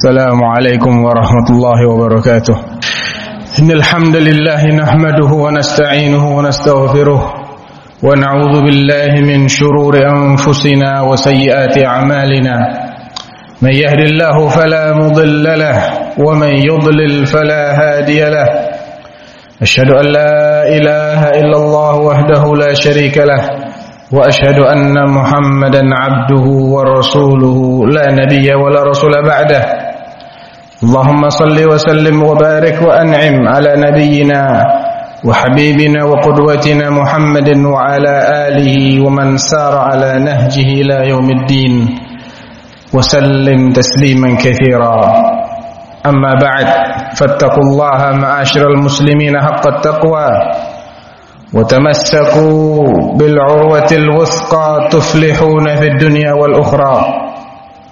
السلام عليكم ورحمة الله وبركاته. إن الحمد لله نحمده ونستعينه ونستغفره ونعوذ بالله من شرور أنفسنا وسيئات أعمالنا. من يهد الله فلا مضل له ومن يضلل فلا هادي له. أشهد أن لا إله إلا الله وحده لا شريك له وأشهد أن محمدا عبده ورسوله. لا نبي ولا رسول بعده. اللهم صل وسلم وبارك وأنعم على نبينا وحبيبنا وقدوتنا محمد وعلى آله ومن سار على نهجه إلى يوم الدين. وسلم تسليما كثيرا. أما بعد فاتقوا الله معاشر المسلمين حق التقوى. وتمسكوا بالعروة الوثقى تفلحون في الدنيا والأخرى.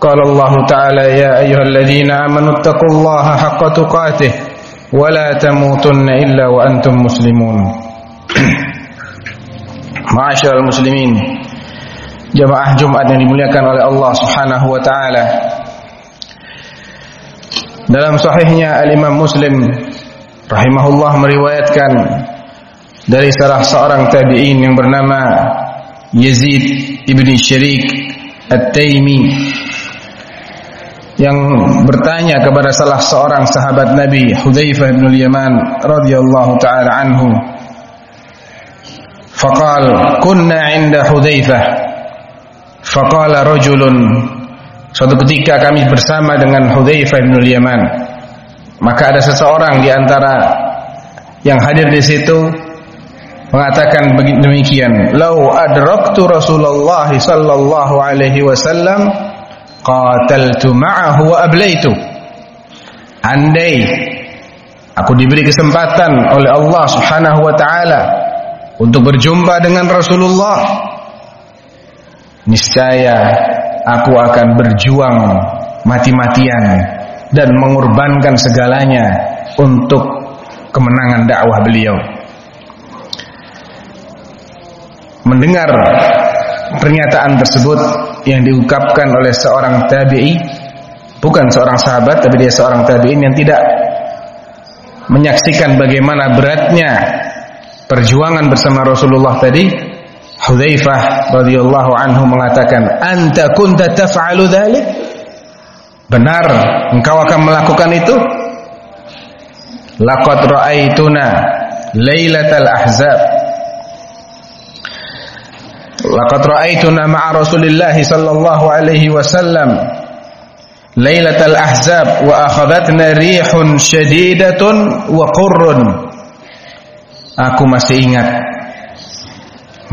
قال الله تعالى يا أيها الذين آمنوا اتقوا الله حق تقاته ولا تموتن إلا وأنتم مسلمون معاشر المسلمين jamaah Jumat yang dimuliakan oleh Allah Subhanahu wa taala. Dalam sahihnya Al-Imam Muslim rahimahullah meriwayatkan dari salah seorang tabi'in yang bernama Yazid ibni Syarik At-Taimi yang bertanya kepada salah seorang sahabat Nabi Hudzaifah bin Yaman radhiyallahu taala anhu. Faqal kunna 'inda Hudzaifah. Faqala rajulun suatu ketika kami bersama dengan Hudzaifah bin Yaman. Maka ada seseorang di antara yang hadir di situ mengatakan demikian lau adraktu Rasulullah sallallahu alaihi wasallam qataltu ma'ahu wa ablaitu. Andai aku diberi kesempatan oleh Allah Subhanahu wa taala untuk berjumpa dengan Rasulullah niscaya aku akan berjuang mati-matian dan mengorbankan segalanya untuk kemenangan dakwah beliau. Mendengar pernyataan tersebut yang diungkapkan oleh seorang tabi'i bukan seorang sahabat tapi dia seorang tabi'in yang tidak menyaksikan bagaimana beratnya perjuangan bersama Rasulullah tadi Hudzaifah radhiyallahu anhu mengatakan anta kunta taf'alu dzalik benar engkau akan melakukan itu? Laqad ra'aituna lailatal ahzab laqad ra'aituna ma'a rasulillah sallallahu alaihi wasallam. Lailatal ahzab wa akhadhatna rihun shadidatun wa qurrun. Aku masih ingat.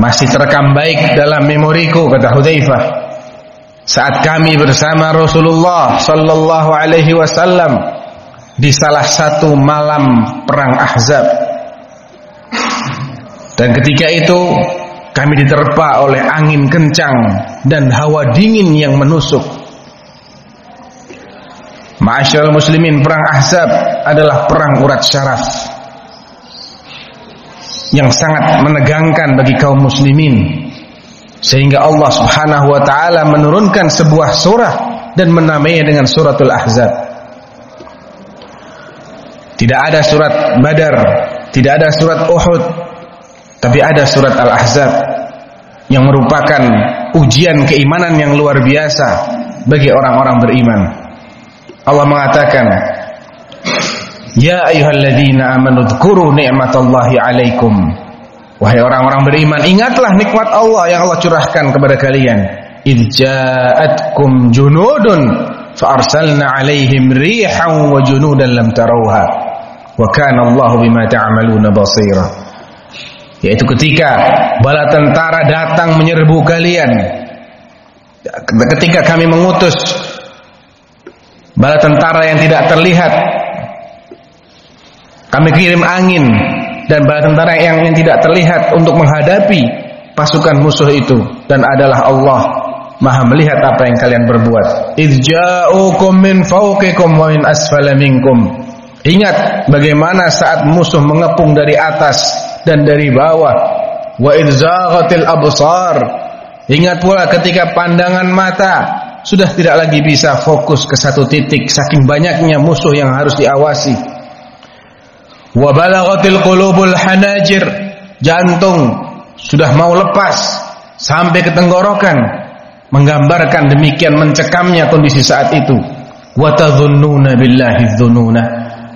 Masih terekam baik dalam memoriku kata Hudzaifah. Saat kami bersama Rasulullah sallallahu alaihi wasallam di salah satu malam perang Ahzab. Dan ketika itu kami diterpa oleh angin kencang dan hawa dingin yang menusuk. Ma'asyal muslimin perang Ahzab adalah perang urat syaraf yang sangat menegangkan bagi kaum muslimin. Sehingga Allah Subhanahu wa taala menurunkan sebuah surah dan menamainya dengan suratul ahzab. Tidak ada surat badar tidak ada surat uhud tapi ada surat al-ahzab yang merupakan ujian keimanan yang luar biasa bagi orang-orang beriman Allah mengatakan Ya ayyuhalladzina amanu dzkuru ni'matallahi 'alaikum. Wahai orang-orang beriman, ingatlah nikmat Allah yang Allah curahkan kepada kalian. Idz ja'atkum junudun fa arsalna 'alaihim rihan wa junudan lam tarawha. Wa kana Allahu bima ta'maluna basira. Yaitu ketika bala tentara datang menyerbu kalian. Ketika kami mengutus bala tentara yang tidak terlihat kami kirim angin dan bala tentara yang, yang tidak terlihat untuk menghadapi pasukan musuh itu dan adalah Allah Maha melihat apa yang kalian berbuat. Min fawqikum. Ingat bagaimana saat musuh mengepung dari atas dan dari bawah. Wa idzaghatil absar. Ingat pula ketika pandangan mata sudah tidak lagi bisa fokus ke satu titik saking banyaknya musuh yang harus diawasi. Wa balaghatil qulubul hanajir, jantung sudah mau lepas sampai ke tenggorokan, menggambarkan demikian mencekamnya kondisi saat itu. Wa tadhunnuna billahi dhununa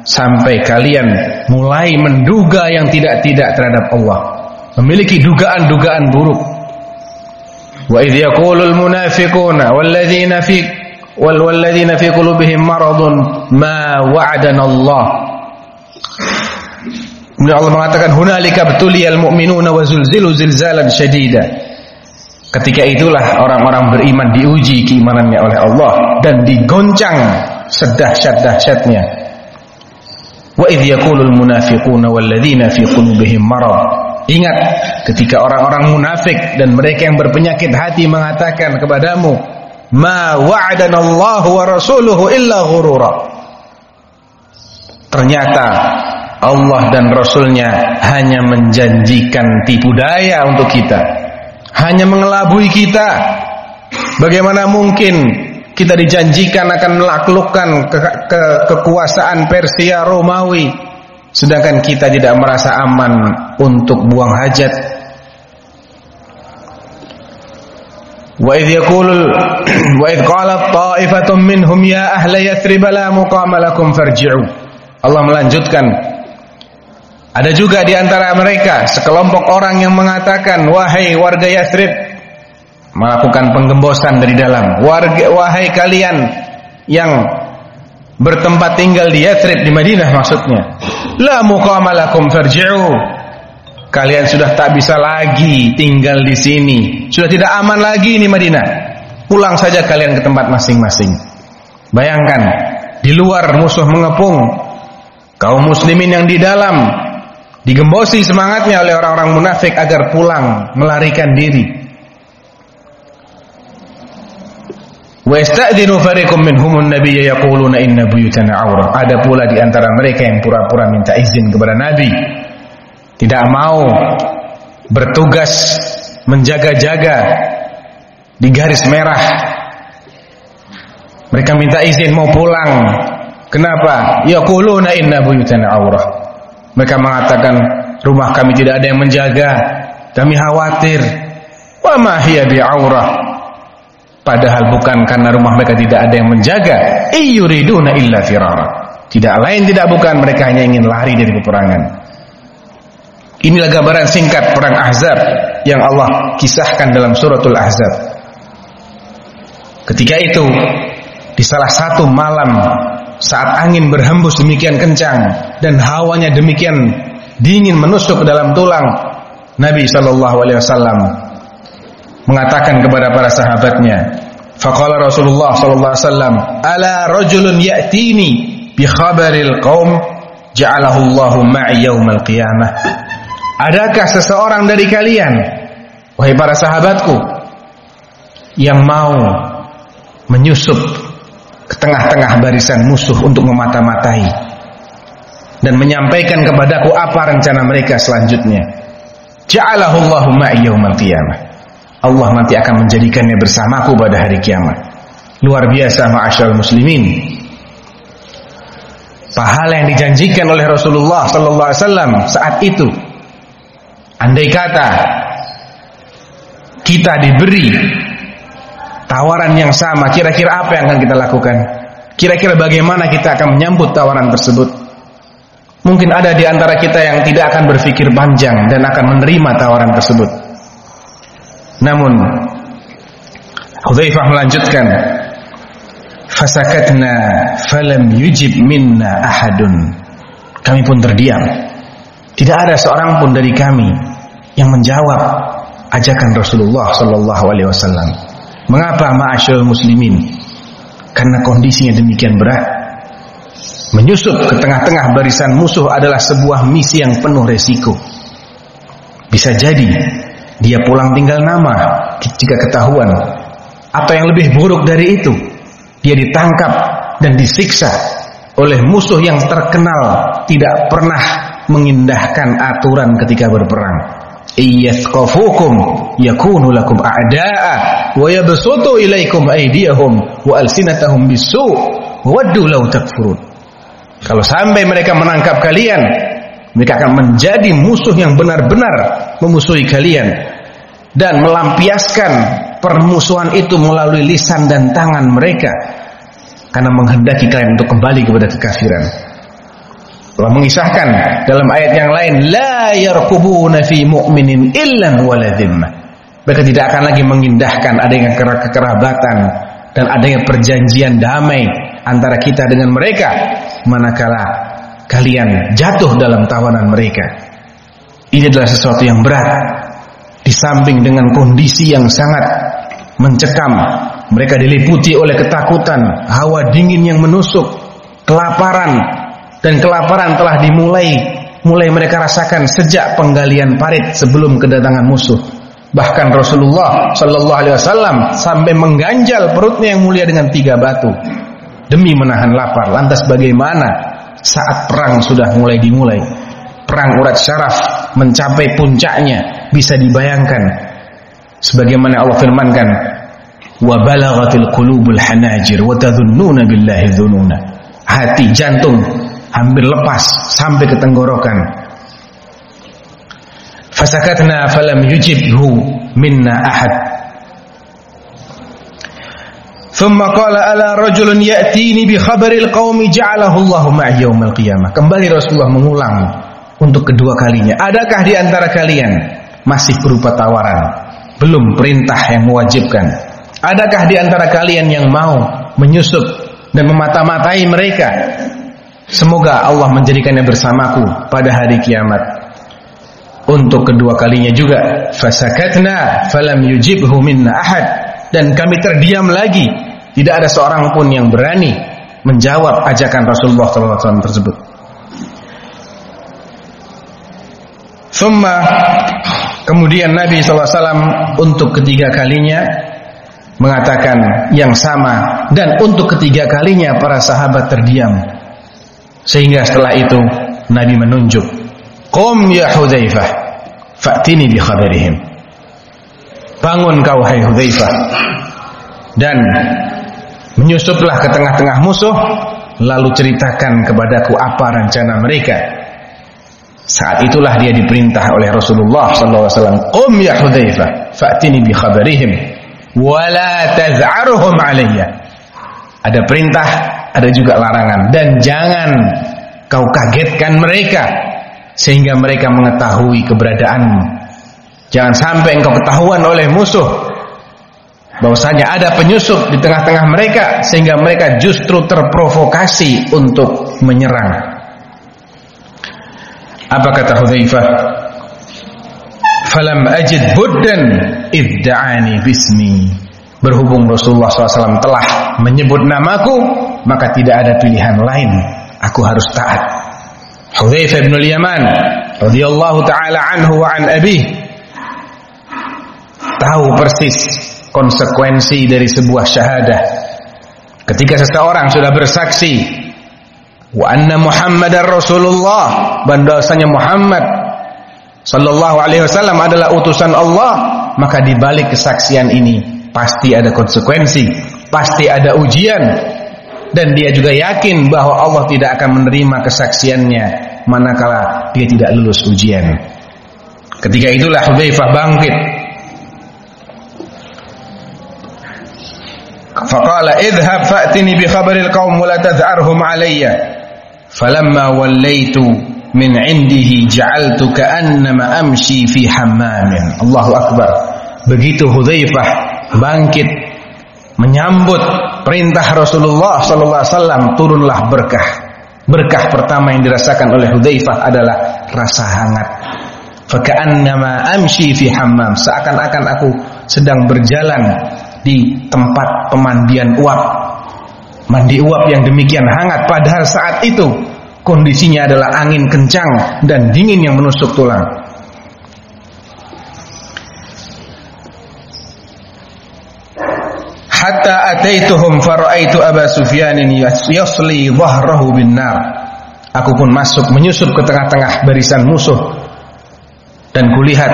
sampai kalian mulai menduga yang tidak-tidak terhadap Allah, memiliki dugaan-dugaan buruk. Wa idh yaqulul munafiquna walladzina fi wal walladzina fi qulubihim maradun ma wa'adana Allah. Kemudian Allah mengatakan hunalika betuliyal mu'minuna wa zulzilu zilzalan syadida. Ketika itulah orang-orang beriman diuji keimanannya oleh Allah dan digoncang sedahsyat-dahsyatnya. Wa idh yaqulul munafiquna walladzina fi qulubihim marad Ingat ketika orang-orang munafik dan mereka yang berpenyakit hati mengatakan kepadamu, "Ma wa'adanallahu wa rasuluhu illa ghurura." Ternyata Allah dan Rasulnya hanya menjanjikan tipu daya untuk kita. Hanya mengelabui kita. Bagaimana mungkin kita dijanjikan akan melaklukkan ke, ke, kekuasaan Persia Romawi. Sedangkan kita tidak merasa aman untuk buang hajat. Wa idh yaqulu wa idh qalat ta'ifatun minhum ya ahla yathrib la muqama lakum farji'u. Allah melanjutkan ada juga di antara mereka sekelompok orang yang mengatakan wahai warga Yathrib melakukan penggembosan dari dalam warga wahai kalian yang bertempat tinggal di Yathrib di Madinah maksudnya. La muqama lakum farji'u. Kalian sudah tak bisa lagi tinggal di sini. Sudah tidak aman lagi di Madinah. Pulang saja kalian ke tempat masing-masing. Bayangkan, di luar musuh mengepung. Kaum muslimin yang di dalam digembosi semangatnya oleh orang-orang munafik agar pulang melarikan diri. Wa yasta'dinu fariqum minhum an-nabiyya yaquluna inna buyutana aurah. Ada pula di antara mereka yang pura-pura minta izin kepada Nabi. Tidak mau bertugas menjaga-jaga di garis merah. Mereka minta izin mau pulang. Kenapa? Yaquluna inna buyutana aurah. Mereka mengatakan rumah kami tidak ada yang menjaga. Kami khawatir. Wa ma hiya bi'aurah Padahal bukan karena rumah mereka tidak ada yang menjaga. Iyuriduna illa firara. Tidak lain tidak bukan mereka hanya ingin lari dari peperangan. Inilah gambaran singkat perang Ahzab yang Allah kisahkan dalam suratul Ahzab. Ketika itu di salah satu malam saat angin berhembus demikian kencang dan hawanya demikian dingin menusuk ke dalam tulang Nabi sallallahu alaihi wasallam mengatakan kepada para sahabatnya, faqala Rasulullah sallallahu alaihi wasallam, "Ala rajulun ya'tini bi khabaril qaum ja'alahu Allahu ma'i yaumal qiyamah." Adakah seseorang dari kalian wahai para sahabatku yang mau menyusup ke tengah-tengah barisan musuh untuk memata-matai dan menyampaikan kepadaku apa rencana mereka selanjutnya. Ja'alahu Allahu ma'i yaumal qiyamah. Allah nanti akan menjadikannya bersamaku pada hari kiamat. Luar biasa ma'asyal muslimin. Pahala yang dijanjikan oleh Rasulullah sallallahu alaihi wasallam saat itu. Andai kata kita diberi tawaran yang sama, kira-kira apa yang akan kita lakukan? Kira-kira bagaimana kita akan menyambut tawaran tersebut? Mungkin ada di antara kita yang tidak akan berpikir panjang dan akan menerima tawaran tersebut. Namun Hudzaifah melanjutkan Fasakatna falam yujib minna ahadun Kami pun terdiam Tidak ada seorang pun dari kami yang menjawab ajakan Rasulullah sallallahu alaihi wasallam. Mengapa ma'asyiral muslimin? Karena kondisinya demikian berat. Menyusup ke tengah-tengah barisan musuh adalah sebuah misi yang penuh resiko. Bisa jadi dia pulang tinggal nama jika ketahuan. Atau yang lebih buruk dari itu, dia ditangkap dan disiksa oleh musuh yang terkenal tidak pernah mengindahkan aturan ketika berperang. yakunu lakum a'da'a wa yabsutu ilaikum aydiyahum wa alsinatahum bisu' waddu law kalau sampai mereka menangkap kalian mereka akan menjadi musuh yang benar-benar memusuhi kalian dan melampiaskan permusuhan itu melalui lisan dan tangan mereka karena menghendaki kalian untuk kembali kepada kekafiran. Allah mengisahkan dalam ayat yang lain la yarqubuna fi mu'minin illan wala mereka tidak akan lagi mengindahkan adanya kekerabatan dan adanya perjanjian damai antara kita dengan mereka manakala kalian jatuh dalam tawanan mereka ini adalah sesuatu yang berat di samping dengan kondisi yang sangat mencekam mereka diliputi oleh ketakutan hawa dingin yang menusuk kelaparan dan kelaparan telah dimulai mulai mereka rasakan sejak penggalian parit sebelum kedatangan musuh. Bahkan Rasulullah Shallallahu Alaihi Wasallam sampai mengganjal perutnya yang mulia dengan tiga batu demi menahan lapar. Lantas bagaimana saat perang sudah mulai dimulai? Perang urat syaraf mencapai puncaknya bisa dibayangkan. Sebagaimana Allah firmankan, wa balaghatil qulubul hanajir wa tadhunnuna billahi dhununa. Hati jantung hampir lepas sampai ke tenggorokan. Fasakatna falam yujibhu minna ahad. Thumma qala ala rajulun ya'tini bi khabaril qaumi ja'alahu Allah ma'i yaumil qiyamah. Kembali Rasulullah mengulang untuk kedua kalinya. Adakah di antara kalian masih berupa tawaran, belum perintah yang mewajibkan? Adakah di antara kalian yang mau menyusup dan memata-matai mereka Semoga Allah menjadikannya bersamaku pada hari kiamat. Untuk kedua kalinya juga, fasakatna falam yujibhu minna ahad dan kami terdiam lagi. Tidak ada seorang pun yang berani menjawab ajakan Rasulullah SAW tersebut. Thumma kemudian Nabi SAW untuk ketiga kalinya mengatakan yang sama dan untuk ketiga kalinya para sahabat terdiam sehingga setelah itu Nabi menunjuk, "Qum ya Hudzaifah, fa'tini bi khabarihim." Bangun kau hai Hudzaifah dan menyusuplah ke tengah-tengah musuh lalu ceritakan kepadaku apa rencana mereka. Saat itulah dia diperintah oleh Rasulullah SAW. Qum ya Hudzaifah, fa'tini bi khabarihim wa la taz'arhum alayya. Ada perintah ada juga larangan dan jangan kau kagetkan mereka sehingga mereka mengetahui keberadaanmu. Jangan sampai engkau ketahuan oleh musuh bahwasanya ada penyusup di tengah-tengah mereka sehingga mereka justru terprovokasi untuk menyerang. Apa kata Hudzaifah? Falam ajid buddan idda'ani bismi. Berhubung Rasulullah SAW telah menyebut namaku, maka tidak ada pilihan lain. Aku harus taat. Hudzaifah bin Yaman radhiyallahu taala anhu wa an abi tahu persis konsekuensi dari sebuah syahadah. Ketika seseorang sudah bersaksi wa anna Muhammadar Rasulullah bahwasanya Muhammad sallallahu alaihi wasallam adalah utusan Allah, maka di balik kesaksian ini pasti ada konsekuensi, pasti ada ujian, dan dia juga yakin bahwa Allah tidak akan menerima kesaksiannya manakala dia tidak lulus ujian. Ketika itulah Hudzaifah bangkit. Fa'tini bi khabaril qaum wa la tadh'arhum alayya. Falamma wallaitu min 'indihi ja'altu ka'annama amshi fi hammamin. Allahu akbar. Begitu Hudzaifah bangkit menyambut perintah Rasulullah sallallahu alaihi wasallam turunlah berkah. Berkah pertama yang dirasakan oleh Hudzaifah adalah rasa hangat. Faka'annama amshi fi hammam, seakan-akan aku sedang berjalan di tempat pemandian uap. Mandi uap yang demikian hangat padahal saat itu kondisinya adalah angin kencang dan dingin yang menusuk tulang. hatta ataituhum faraitu Aba Sufyanin yasli dhahrahu bin nar. Aku pun masuk menyusup ke tengah-tengah barisan musuh. Dan kulihat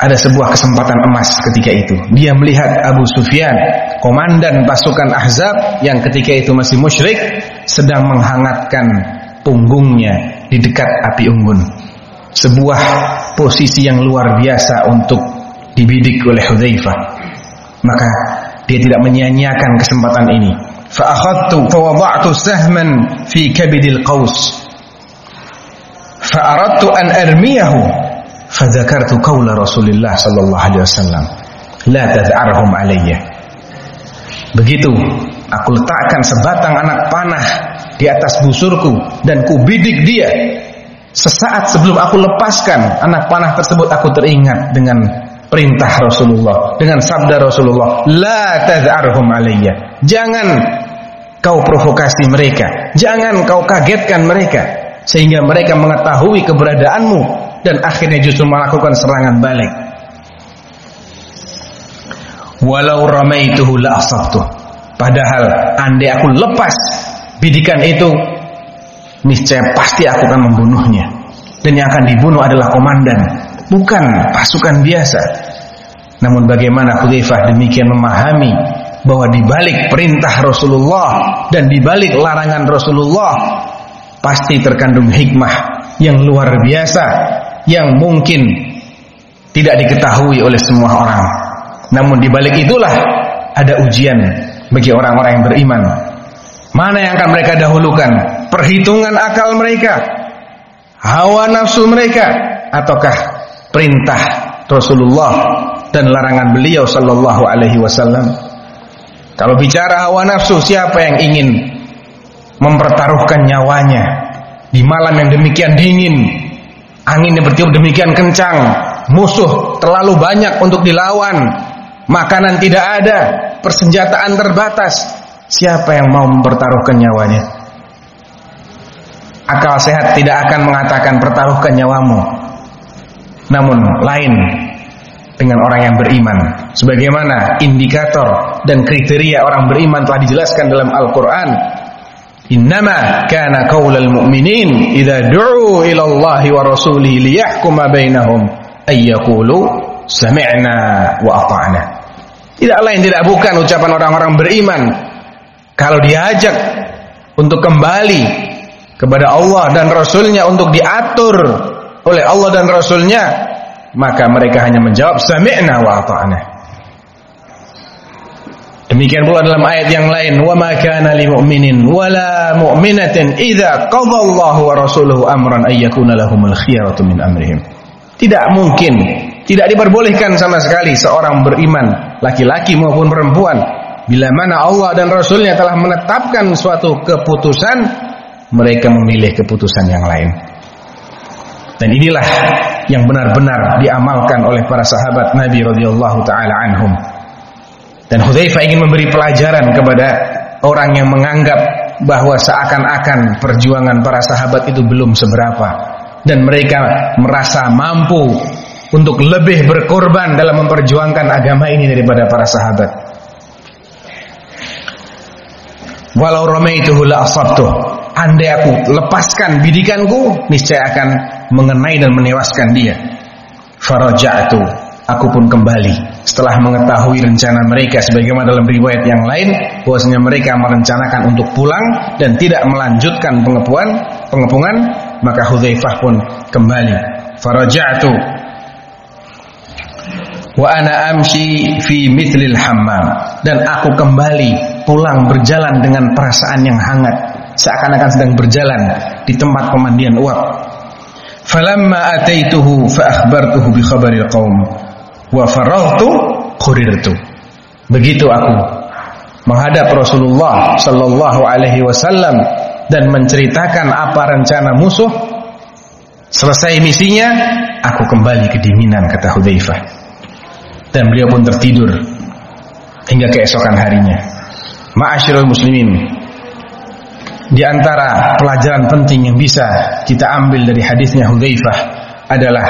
ada sebuah kesempatan emas ketika itu. Dia melihat Abu Sufyan, komandan pasukan Ahzab yang ketika itu masih musyrik, sedang menghangatkan punggungnya di dekat api unggun. Sebuah posisi yang luar biasa untuk dibidik oleh Hudzaifah. Maka dia tidak menyia-nyiakan kesempatan ini. Fa akhadtu fa wada'tu sahman fi kabidil qaus. Fa aradtu an armiyahu fa dzakartu qawla Rasulillah sallallahu alaihi wasallam. La tad'arhum alayya. Begitu aku letakkan sebatang anak panah di atas busurku dan kubidik dia. Sesaat sebelum aku lepaskan anak panah tersebut aku teringat dengan perintah Rasulullah dengan sabda Rasulullah la tad'arhum alayya jangan kau provokasi mereka jangan kau kagetkan mereka sehingga mereka mengetahui keberadaanmu dan akhirnya justru melakukan serangan balik. Walau ramaituhu la asabtuh padahal andai aku lepas bidikan itu niscaya pasti aku akan membunuhnya. Dan yang akan dibunuh adalah komandan bukan pasukan biasa. Namun bagaimana Hudzaifah demikian memahami bahwa di balik perintah Rasulullah dan di balik larangan Rasulullah pasti terkandung hikmah yang luar biasa yang mungkin tidak diketahui oleh semua orang. Namun di balik itulah ada ujian bagi orang-orang yang beriman. Mana yang akan mereka dahulukan? Perhitungan akal mereka, hawa nafsu mereka, ataukah perintah Rasulullah dan larangan beliau sallallahu alaihi wasallam. Kalau bicara hawa nafsu, siapa yang ingin mempertaruhkan nyawanya di malam yang demikian dingin, angin yang bertiup demikian kencang, musuh terlalu banyak untuk dilawan, makanan tidak ada, persenjataan terbatas. Siapa yang mau mempertaruhkan nyawanya? Akal sehat tidak akan mengatakan pertaruhkan nyawamu namun lain dengan orang yang beriman. Sebagaimana indikator dan kriteria orang beriman telah dijelaskan dalam Al-Quran. Innama kana qawlal mu'minin idza du'u ila Allah wa rasulihi liyahkuma bainahum yaqulu sami'na wa ata'na. Tidak lain tidak bukan ucapan orang-orang beriman kalau diajak untuk kembali kepada Allah dan Rasulnya untuk diatur oleh Allah dan Rasulnya maka mereka hanya menjawab sami'na wa ata'na demikian pula dalam ayat yang lain wa ma kana mu'minin wala mu'minatin idza qada Allahu wa rasuluhu amran ay yakuna lahumul khiyaratu min amrihim tidak mungkin tidak diperbolehkan sama sekali seorang beriman laki-laki maupun perempuan bila mana Allah dan Rasulnya telah menetapkan suatu keputusan mereka memilih keputusan yang lain dan inilah yang benar-benar diamalkan oleh para sahabat Nabi radhiyallahu taala anhum. Dan Hudzaifah ingin memberi pelajaran kepada orang yang menganggap bahwa seakan-akan perjuangan para sahabat itu belum seberapa. Dan mereka merasa mampu untuk lebih berkorban dalam memperjuangkan agama ini daripada para sahabat. Walau ramaituhu la asabtuh andai aku lepaskan bidikanku niscaya akan mengenai dan menewaskan dia. Faraja'tu aku pun kembali setelah mengetahui rencana mereka sebagaimana dalam riwayat yang lain bahwasanya mereka merencanakan untuk pulang dan tidak melanjutkan pengepungan pengepungan maka Hudzaifah pun kembali. Faraja'tu. Wa ana amshi fi mithlil hammam. Dan aku kembali pulang berjalan dengan perasaan yang hangat seakan-akan sedang berjalan di tempat pemandian uap. Falamma ataituhu fa akhbartuhu bi khabaril qaum wa faraghtu qurirtu. Begitu aku menghadap Rasulullah sallallahu alaihi wasallam dan menceritakan apa rencana musuh. Selesai misinya aku kembali kedinginan kata Hudzaifah. Dan beliau pun tertidur hingga keesokan harinya. Ma'asyiral muslimin di antara pelajaran penting yang bisa kita ambil dari hadisnya Hudzaifah adalah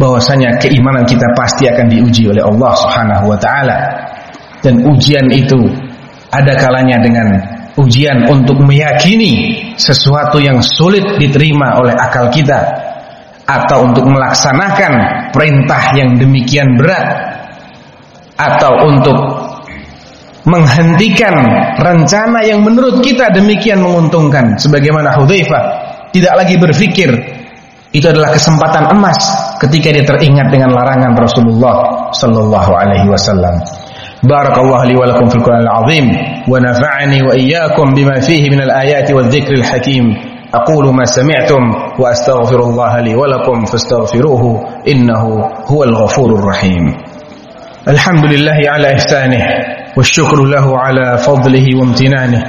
bahwasanya keimanan kita pasti akan diuji oleh Allah Subhanahu wa taala. Dan ujian itu ada kalanya dengan ujian untuk meyakini sesuatu yang sulit diterima oleh akal kita. atau untuk melaksanakan perintah yang demikian berat atau untuk menghentikan rencana yang menurut kita demikian menguntungkan sebagaimana Hudzaifah tidak lagi berpikir itu adalah kesempatan emas ketika dia teringat dengan larangan Rasulullah sallallahu alaihi wasallam barakallahu li wa lakum fil qur'anil azim wa nafa'ani wa iyyakum bima fihi min al ayati wadh dhikril hakim أقول ما سمعتم وأستغفر الله لي ولكم فاستغفروه إنه هو الغفور الرحيم الحمد لله على إحسانه والشكر له على فضله وامتنانه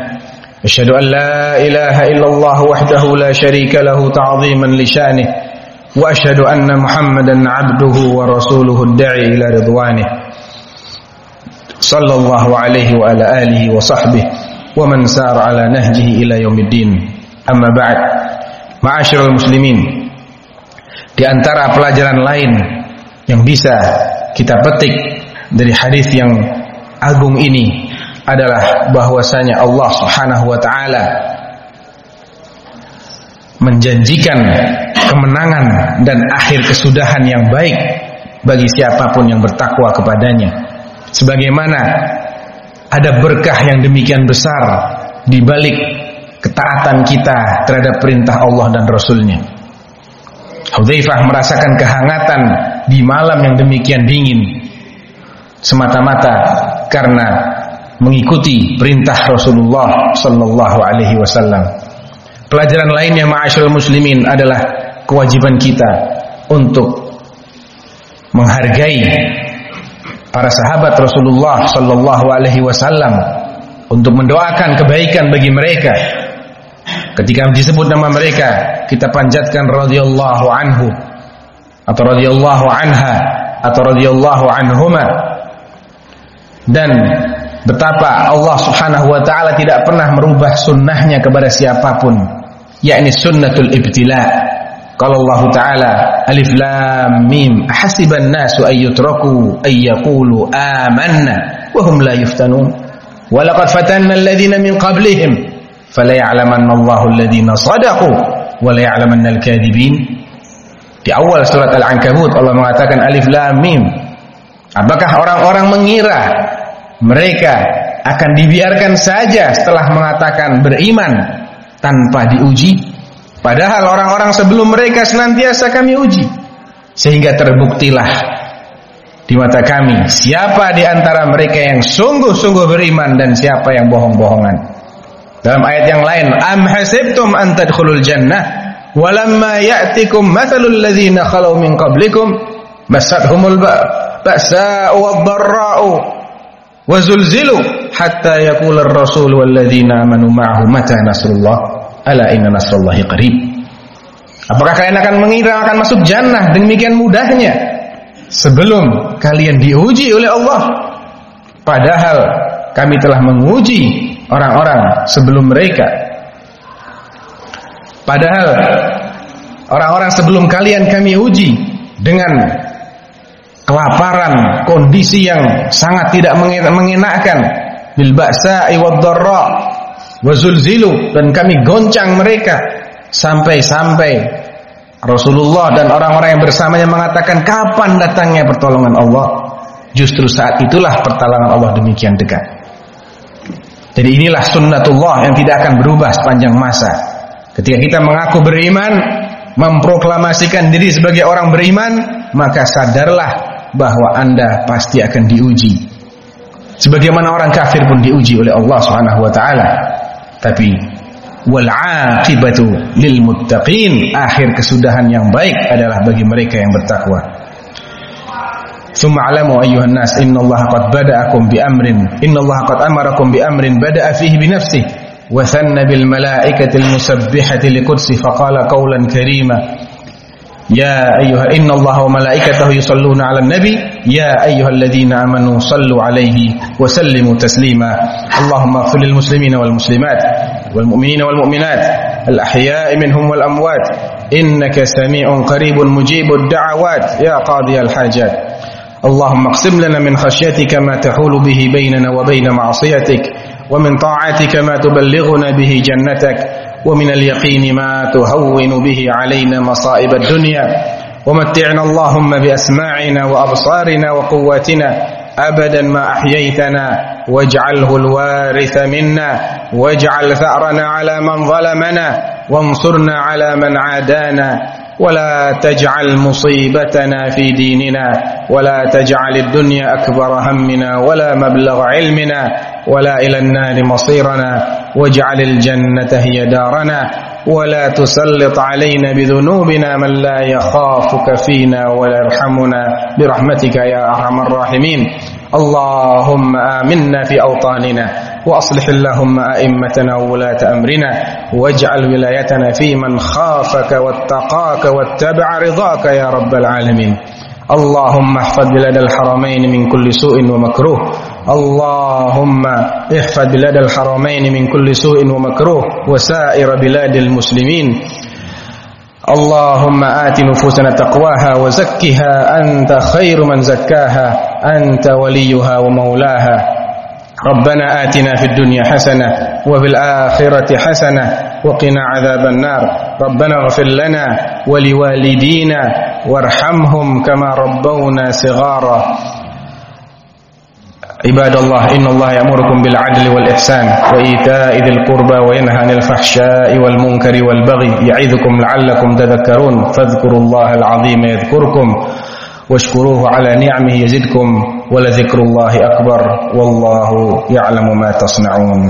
أشهد أن لا إله إلا الله وحده لا شريك له تعظيما لشانه وأشهد أن محمدا عبده ورسوله الداعي إلى رضوانه صلى الله عليه وعلى آله وصحبه ومن سار على نهجه إلى يوم الدين Amma ba'd. Ma'asyiral muslimin. Di antara pelajaran lain yang bisa kita petik dari hadis yang agung ini adalah bahwasanya Allah Subhanahu wa taala menjanjikan kemenangan dan akhir kesudahan yang baik bagi siapa pun yang bertakwa kepadanya. Sebagaimana ada berkah yang demikian besar di balik ketaatan kita terhadap perintah Allah dan Rasulnya. Hudzaifah merasakan kehangatan di malam yang demikian dingin semata-mata karena mengikuti perintah Rasulullah sallallahu alaihi wasallam. Pelajaran lainnya ma'asyiral muslimin adalah kewajiban kita untuk menghargai para sahabat Rasulullah sallallahu alaihi wasallam untuk mendoakan kebaikan bagi mereka Ketika disebut nama mereka, kita panjatkan radhiyallahu anhu atau radhiyallahu anha atau radhiyallahu anhuma. Dan betapa Allah Subhanahu wa taala tidak pernah merubah sunnahnya kepada siapa pun, yakni sunnatul ibtila. Kalau Allah Ta'ala Alif Lam Mim Hasiban nasu ayyutraku ayyakulu amanna Wahum la yuftanun. Walaqad fatanna alladhina min qablihim fala ya'lamanna Allahu alladhina sadaqu wa la ya'lamanna al-kadhibin. Di awal surat Al-Ankabut Allah mengatakan alif lam mim. Apakah orang-orang mengira mereka akan dibiarkan saja setelah mengatakan beriman tanpa diuji. Padahal orang-orang sebelum mereka senantiasa kami uji. Sehingga terbuktilah di mata kami siapa di antara mereka yang sungguh-sungguh beriman dan siapa yang bohong-bohongan. Dalam ayat yang lain, am hasibtum an tadkhulul jannah? Walamma ya'tikum mathalul ladzina khalu min qablikum? Masadhumul ba'sa'u wad-dharra'u wa zulzilu hatta yaqula ar-rasul wal ladzina amanu ma'ahu mata nasrullah ala inna nasrullahi qarib. Apakah kalian akan mengira akan masuk jannah demikian mudahnya sebelum kalian diuji oleh Allah? Padahal kami telah menguji orang-orang sebelum mereka. Padahal orang-orang sebelum kalian kami uji dengan kelaparan, kondisi yang sangat tidak mengenakkan, bil ba'sa'i wad dharra wa zulzilu dan kami goncang mereka sampai-sampai Rasulullah dan orang-orang yang bersamanya mengatakan kapan datangnya pertolongan Allah? Justru saat itulah pertolongan Allah demikian dekat. Jadi inilah sunnatullah yang tidak akan berubah sepanjang masa. Ketika kita mengaku beriman, memproklamasikan diri sebagai orang beriman, maka sadarlah bahwa Anda pasti akan diuji. Sebagaimana orang kafir pun diuji oleh Allah Subhanahu wa taala. Tapi wal aqibatu lil muttaqin, akhir kesudahan yang baik adalah bagi mereka yang bertakwa. ثم اعلموا أيها الناس إن الله قد بدأكم بأمر إن الله قد أمركم بأمر بدأ فيه بنفسه وثنى بالملائكة المسبحة لقدسه فقال قولا كريما يا أيها إن الله وملائكته يصلون على النبي. يا أيها الذين آمنوا صلوا عليه وسلموا تسليما. اللهم اغفر للمسلمين والمسلمات والمؤمنين والمؤمنات الأحياء منهم والأموات. إنك سميع قريب مجيب الدعوات. يا قاضي الحاجات. اللهم اقسم لنا من خشيتك ما تحول به بيننا وبين معصيتك ومن طاعتك ما تبلغنا به جنتك. ومن اليقين ما تهون به علينا مصائب الدنيا. ومتعنا اللهم بأسماعنا وأبصارنا وقواتنا أبدا ما أحييتنا. واجعله الوارث منا. واجعل ثأرنا على من ظلمنا. وانصرنا على من عادانا. ولا تجعل مصيبتنا في ديننا ولا تجعل الدنيا أكبر همنا ولا مبلغ علمنا ولا إلى النار مصيرنا. واجعل الجنة هي دارنا ولا تسلط علينا بذنوبنا من لا يخافك فينا ولا يرحمنا. برحمتك يا أرحم الراحمين. اللهم آمنا في أوطاننا. وأصلح اللهم أئمتنا وولاة أمرنا واجعل ولايتنا في من خافك واتقاك واتبع رضاك يا رب العالمين. اللهم احفظ بلاد الحرمين من كل سوء ومكروه. اللهم احفظ بلاد الحرمين من كل سوء ومكروه وسائر بلاد المسلمين. اللهم آت نفوسنا تقواها وزكها. أنت خير من زكاها. أنت وليها ومولاها. ربنا آتنا في الدنيا حسنة وفي الآخرة حسنة وقنا عذاب النار. ربنا اغفر لنا ولوالدينا وارحمهم كما ربونا صغارا. عباد الله إن الله يأمركم بالعدل والإحسان وإيتاء ذي القربى وينهى عن الفحشاء والمنكر والبغي يعظكم لعلكم تذكرون. فاذكروا الله العظيم يذكركم واشكروه على نعمه يزدكم. ولذكر الله أكبر والله يعلم ما تصنعون